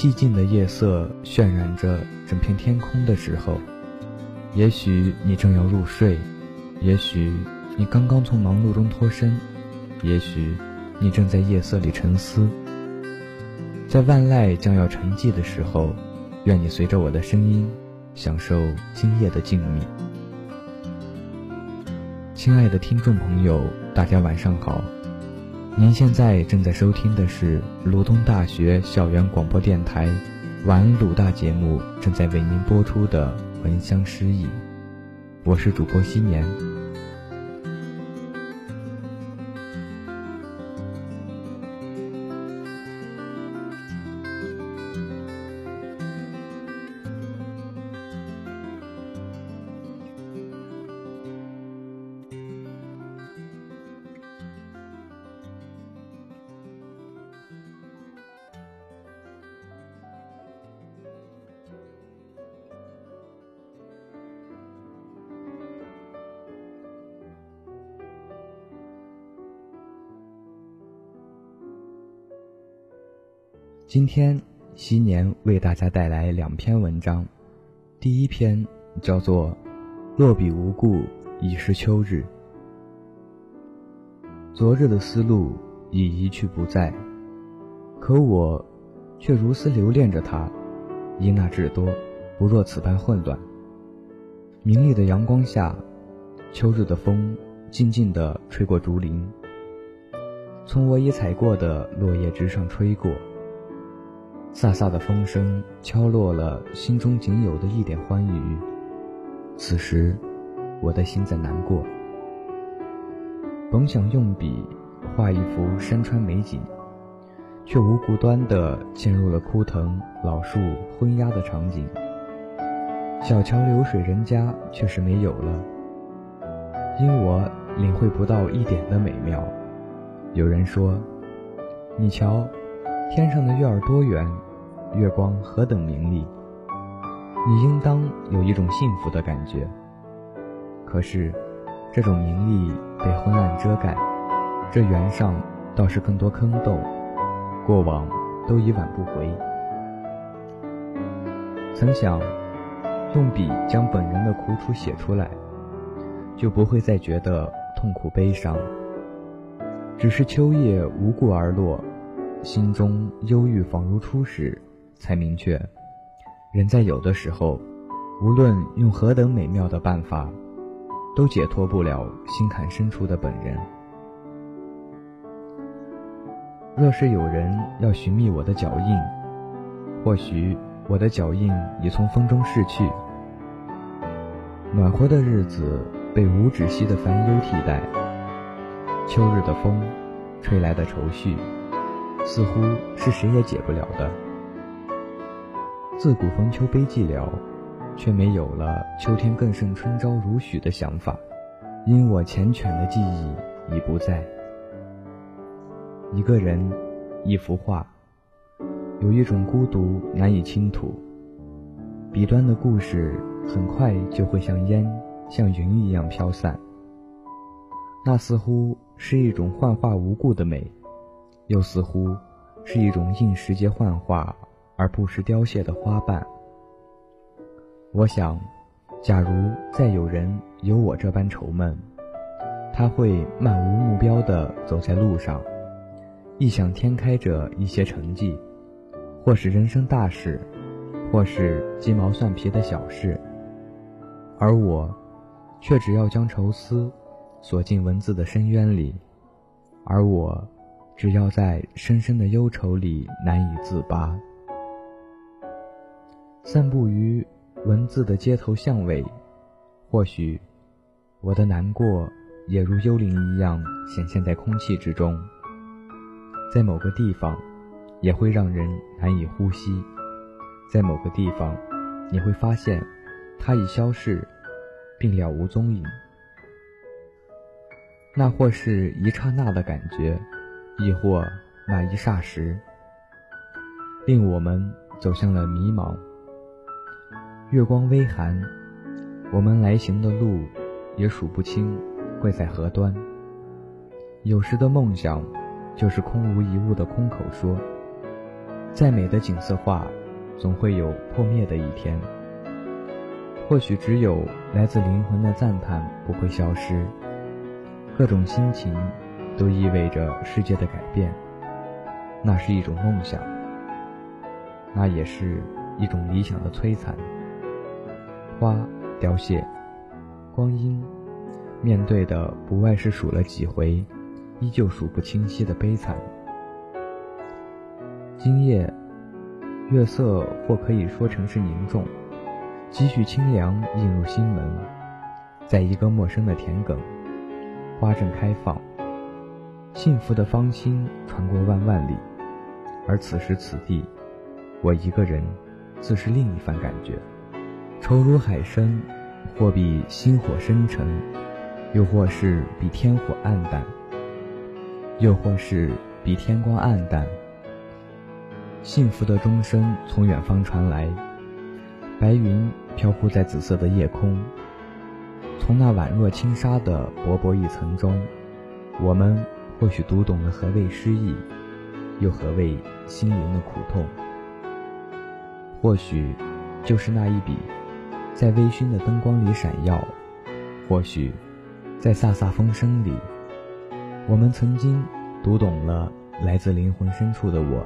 寂静的夜色渲染着整片天空的时候，也许你正要入睡，也许你刚刚从忙碌中脱身，也许你正在夜色里沉思。在万籁将要沉寂的时候，愿你随着我的声音，享受今夜的静谧。亲爱的听众朋友，大家晚上好。您现在正在收听的是鲁东大学校园广播电台“晚鲁大”节目，正在为您播出的《闻香诗意》，我是主播新年。今天，新年为大家带来两篇文章。第一篇叫做《落笔无故已是秋日》，昨日的思路已一去不再，可我却如斯留恋着它，因那至多不若此般混乱。明丽的阳光下，秋日的风静静地吹过竹林，从我已踩过的落叶之上吹过。飒飒的风声敲落了心中仅有的一点欢愉。此时，我的心在难过。本想用笔画一幅山川美景，却无故端地陷入了枯藤老树昏鸦的场景。小桥流水人家却是没有了，因我领会不到一点的美妙。有人说：“你瞧。”天上的月儿多圆，月光何等明丽，你应当有一种幸福的感觉。可是，这种明丽被昏暗遮盖，这圆上倒是更多坑洞，过往都已挽不回。曾想，用笔将本人的苦楚写出来，就不会再觉得痛苦悲伤。只是秋叶无故而落。心中忧郁，仿如初始，才明确，人在有的时候，无论用何等美妙的办法，都解脱不了心坎深处的本人。若是有人要寻觅我的脚印，或许我的脚印已从风中逝去。暖和的日子被无止息的烦忧替代，秋日的风，吹来的愁绪。似乎是谁也解不了的。自古逢秋悲寂寥，却没有了秋天更胜春朝如许的想法，因我缱绻的记忆已不在。一个人，一幅画，有一种孤独难以倾吐。笔端的故事很快就会像烟、像云一样飘散。那似乎是一种幻化无故的美。又似乎是一种应时节幻化而不时凋谢的花瓣。我想，假如再有人有我这般愁闷，他会漫无目标地走在路上，异想天开着一些成绩，或是人生大事，或是鸡毛蒜皮的小事，而我，却只要将愁思锁进文字的深渊里，而我。只要在深深的忧愁里难以自拔，散步于文字的街头巷尾，或许我的难过也如幽灵一样显现在空气之中，在某个地方也会让人难以呼吸，在某个地方你会发现它已消逝，并了无踪影。那或是一刹那的感觉。亦或那一霎时，令我们走向了迷茫。月光微寒，我们来行的路也数不清会在何端。有时的梦想，就是空无一物的空口说。再美的景色画，总会有破灭的一天。或许只有来自灵魂的赞叹不会消失。各种心情，都意味着世界的改变。那是一种梦想，那也是一种理想的摧残。花凋谢，光阴面对的不外是数了几回，依旧数不清晰的悲惨。今夜，月色或可以说成是凝重，几许清凉映入心门，在一个陌生的田埂，花正开放，幸福的芳心传过万万里，而此时此地，我一个人，自是另一番感觉。愁如海深，或比星火深沉，又或是比天火暗淡，又或是比天光暗淡。幸福的钟声从远方传来，白云飘忽在紫色的夜空。从那宛若轻纱的薄薄一层中，我们或许读懂了何谓诗意，又何谓心灵的苦痛。或许，就是那一笔。在微醺的灯光里闪耀，或许，在飒飒风声里，我们曾经读懂了来自灵魂深处的我。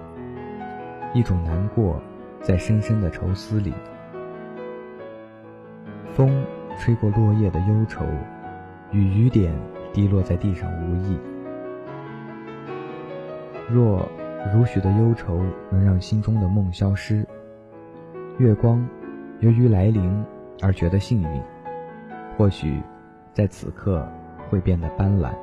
一种难过，在深深的愁思里。风吹过落叶的忧愁，与雨点滴落在地上无异。若如许的忧愁能让心中的梦消失，月光由于来临。而觉得幸运，或许在此刻会变得斑斓。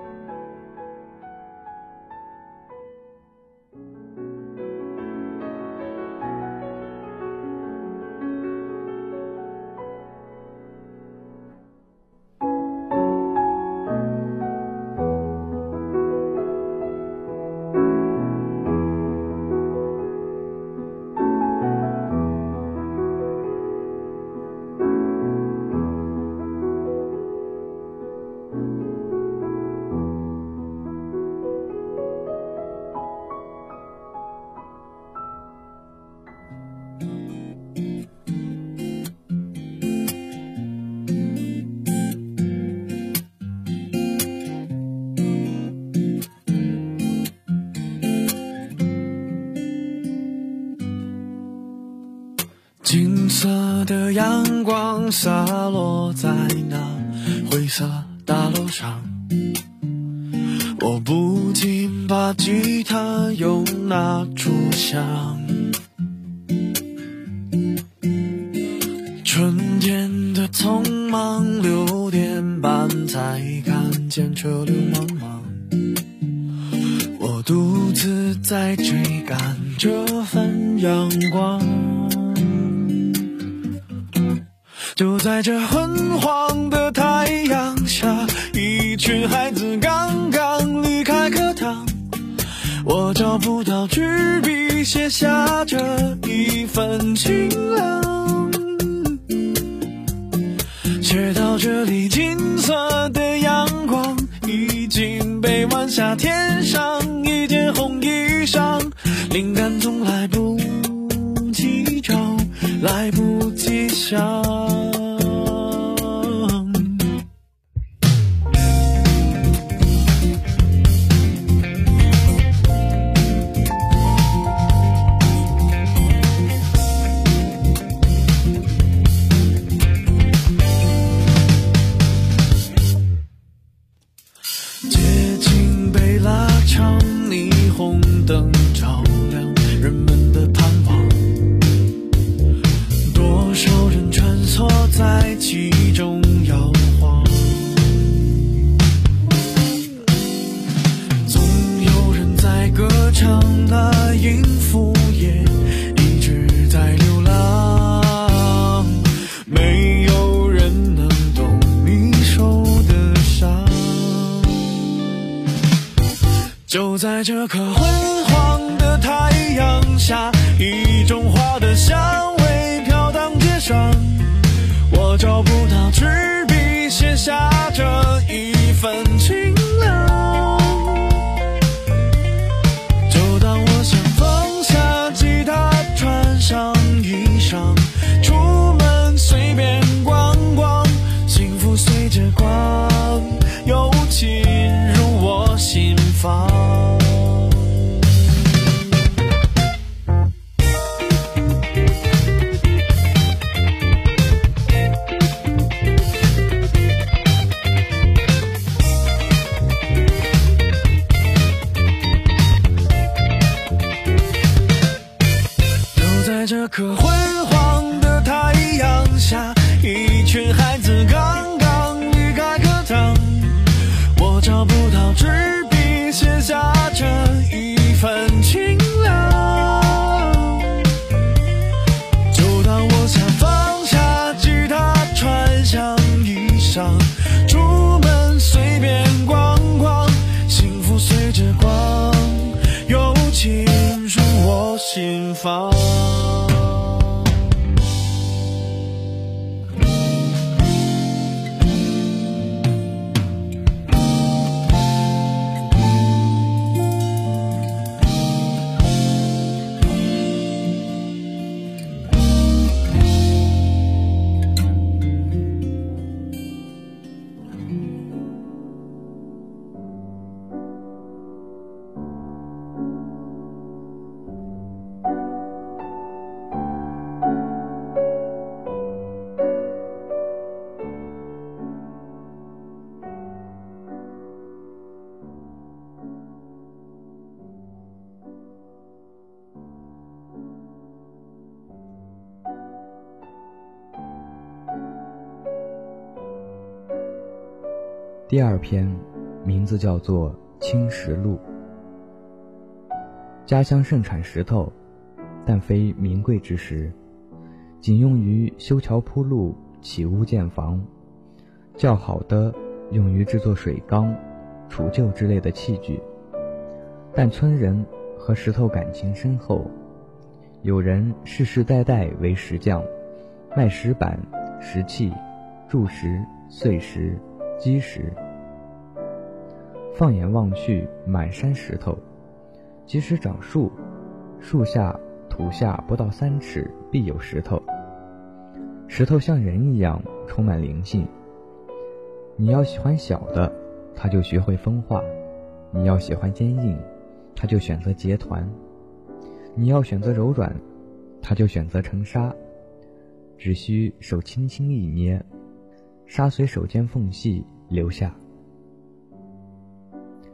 的阳光洒落在那灰色大楼上，我不禁把吉他又拿出想。春天的匆忙，六点半才看见车流茫茫，我独自在追赶这份阳光。就在这昏黄的太阳下，一群孩子刚刚离开课堂。我找不到纸笔，写下这一份清凉。写到这里，金色的阳光已经被晚霞添上一件红衣裳，灵感总来不及找，来不及想。下，这颗昏黄的太阳下，一群孩第二篇，名字叫做《青石路》。家乡盛产石头，但非名贵之石，仅用于修桥铺路、起屋建房。较好的用于制作水缸、储臼之类的器具。但村人和石头感情深厚，有人世世代代为石匠，卖石板、石器、柱石、碎石。基石。放眼望去，满山石头。即使长树，树下土下不到三尺，必有石头。石头像人一样，充满灵性。你要喜欢小的，他就学会风化；你要喜欢坚硬，他就选择结团；你要选择柔软，他就选择成沙。只需手轻轻一捏。沙随手间缝隙留下，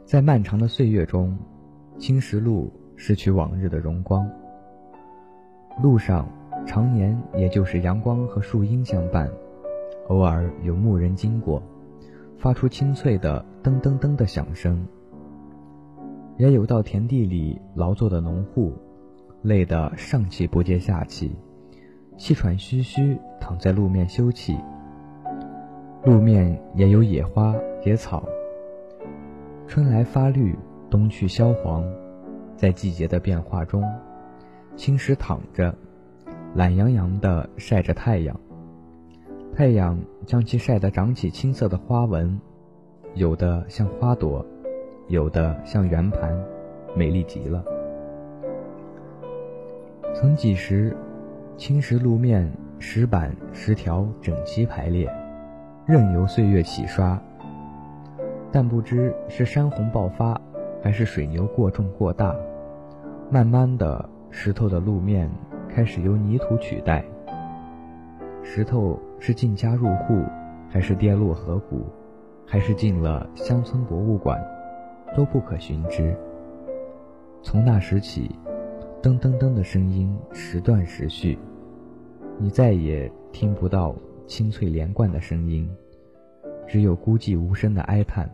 在漫长的岁月中，青石路失去往日的荣光。路上常年也就是阳光和树荫相伴，偶尔有牧人经过，发出清脆的噔噔噔的响声。也有到田地里劳作的农户，累得上气不接下气，气喘吁吁躺在路面休憩。路面也有野花野草，春来发绿，冬去萧黄，在季节的变化中，青石躺着，懒洋洋地晒着太阳。太阳将其晒得长起青色的花纹，有的像花朵，有的像圆盘，美丽极了。曾几时，青石路面石板石条整齐排列。任由岁月洗刷，但不知是山洪爆发，还是水牛过重过大，慢慢的，石头的路面开始由泥土取代。石头是进家入户，还是跌落河谷，还是进了乡村博物馆，都不可寻知。从那时起，噔噔噔的声音时断时续，你再也听不到。清脆连贯的声音，只有孤寂无声的哀叹。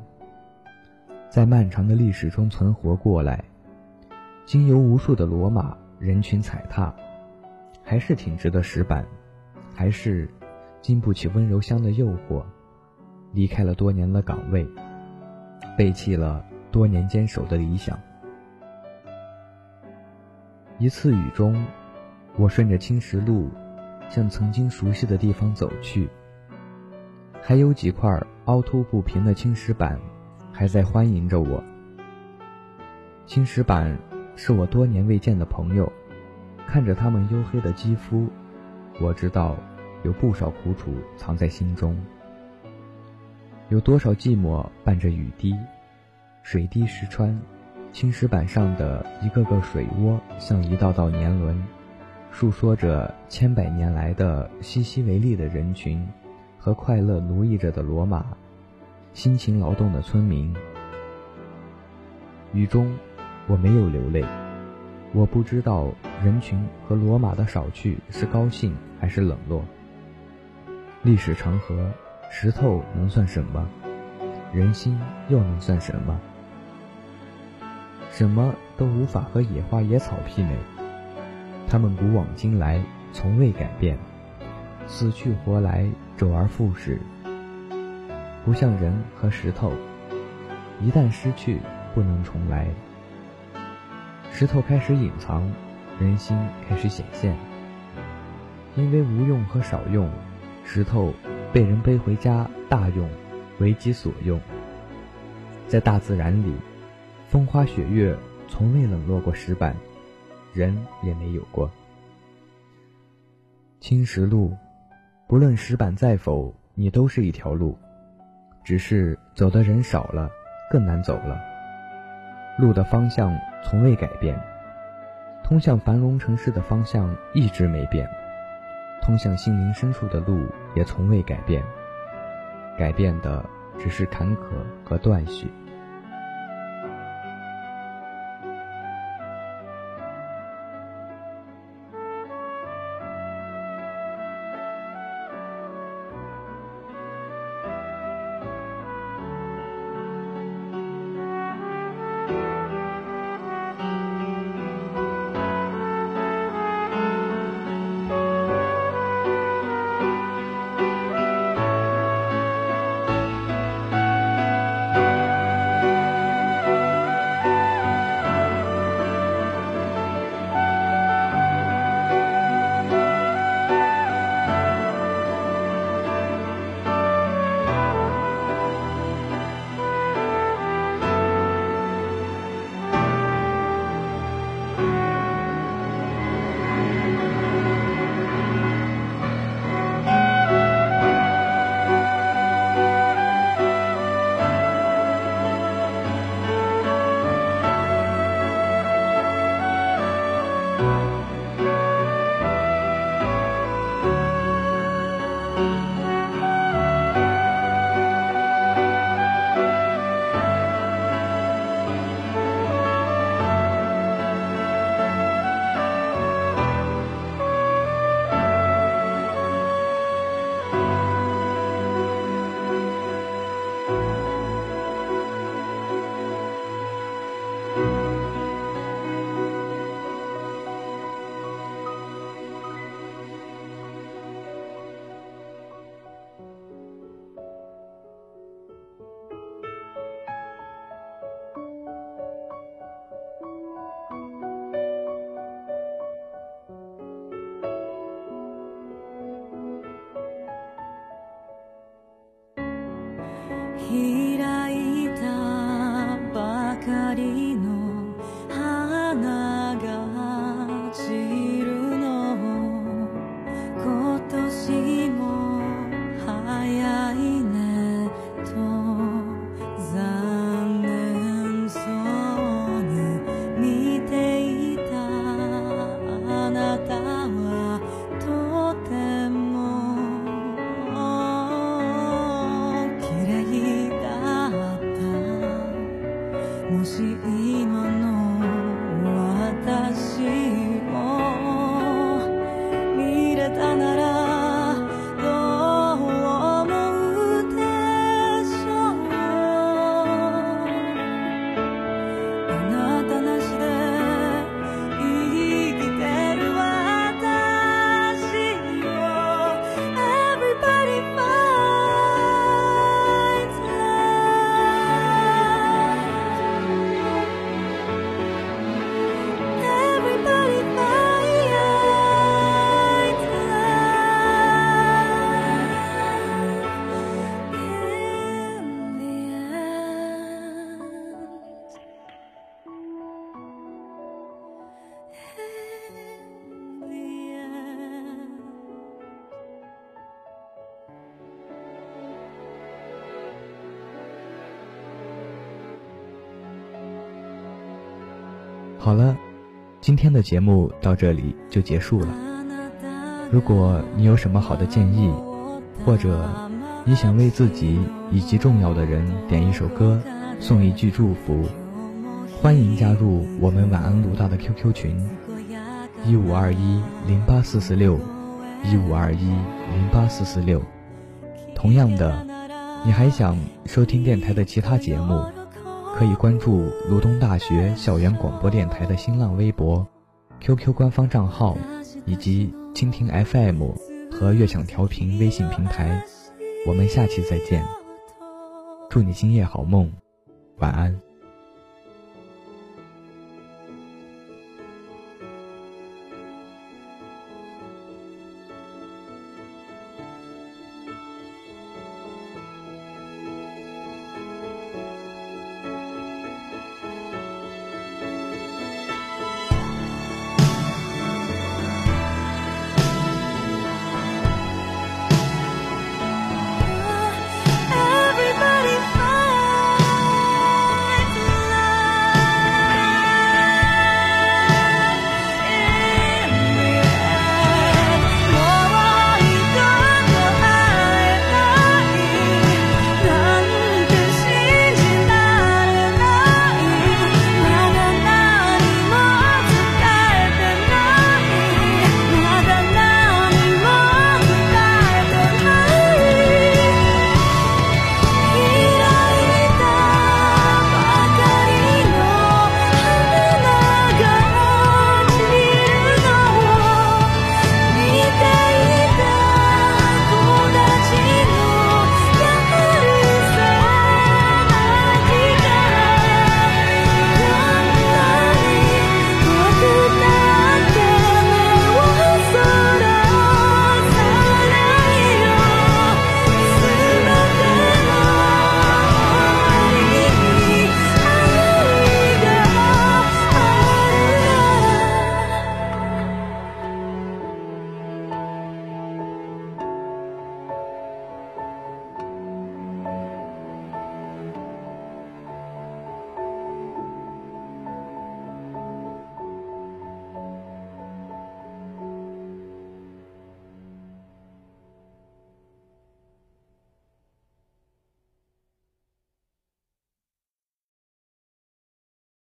在漫长的历史中存活过来，经由无数的罗马人群踩踏，还是挺直的石板，还是经不起温柔乡的诱惑，离开了多年的岗位，背弃了多年坚守的理想。一次雨中，我顺着青石路。向曾经熟悉的地方走去，还有几块凹凸不平的青石板，还在欢迎着我。青石板是我多年未见的朋友，看着他们黝黑的肌肤，我知道有不少苦楚藏在心中，有多少寂寞伴着雨滴，水滴石穿，青石板上的一个个水窝像一道道年轮。述说着千百年来的西西为利的人群，和快乐奴役着的罗马，辛勤劳动的村民。雨中，我没有流泪，我不知道人群和罗马的少去是高兴还是冷落。历史长河，石头能算什么？人心又能算什么？什么都无法和野花野草媲美。他们古往今来从未改变，死去活来，周而复始。不像人和石头，一旦失去，不能重来。石头开始隐藏，人心开始显现。因为无用和少用，石头被人背回家大用，为己所用。在大自然里，风花雪月从未冷落过石板，人也没有过。青石路，不论石板在否，你都是一条路，只是走的人少了，更难走了。路的方向从未改变，通向繁荣城市的方向一直没变，通向心灵深处的路也从未改变，改变的只是坎坷和断续。好了，今天的节目到这里就结束了。如果你有什么好的建议，或者你想为自己以及重要的人点一首歌，送一句祝福，欢迎加入我们晚安鲁大的 QQ 群：一五二一零八四四六一五二一零八四四六。同样的，你还想收听电台的其他节目，可以关注鲁东大学校园广播电台的新浪微博、QQ 官方账号以及蜻蜓 FM 和悦享调频微信平台。我们下期再见。祝你今夜好梦，晚安。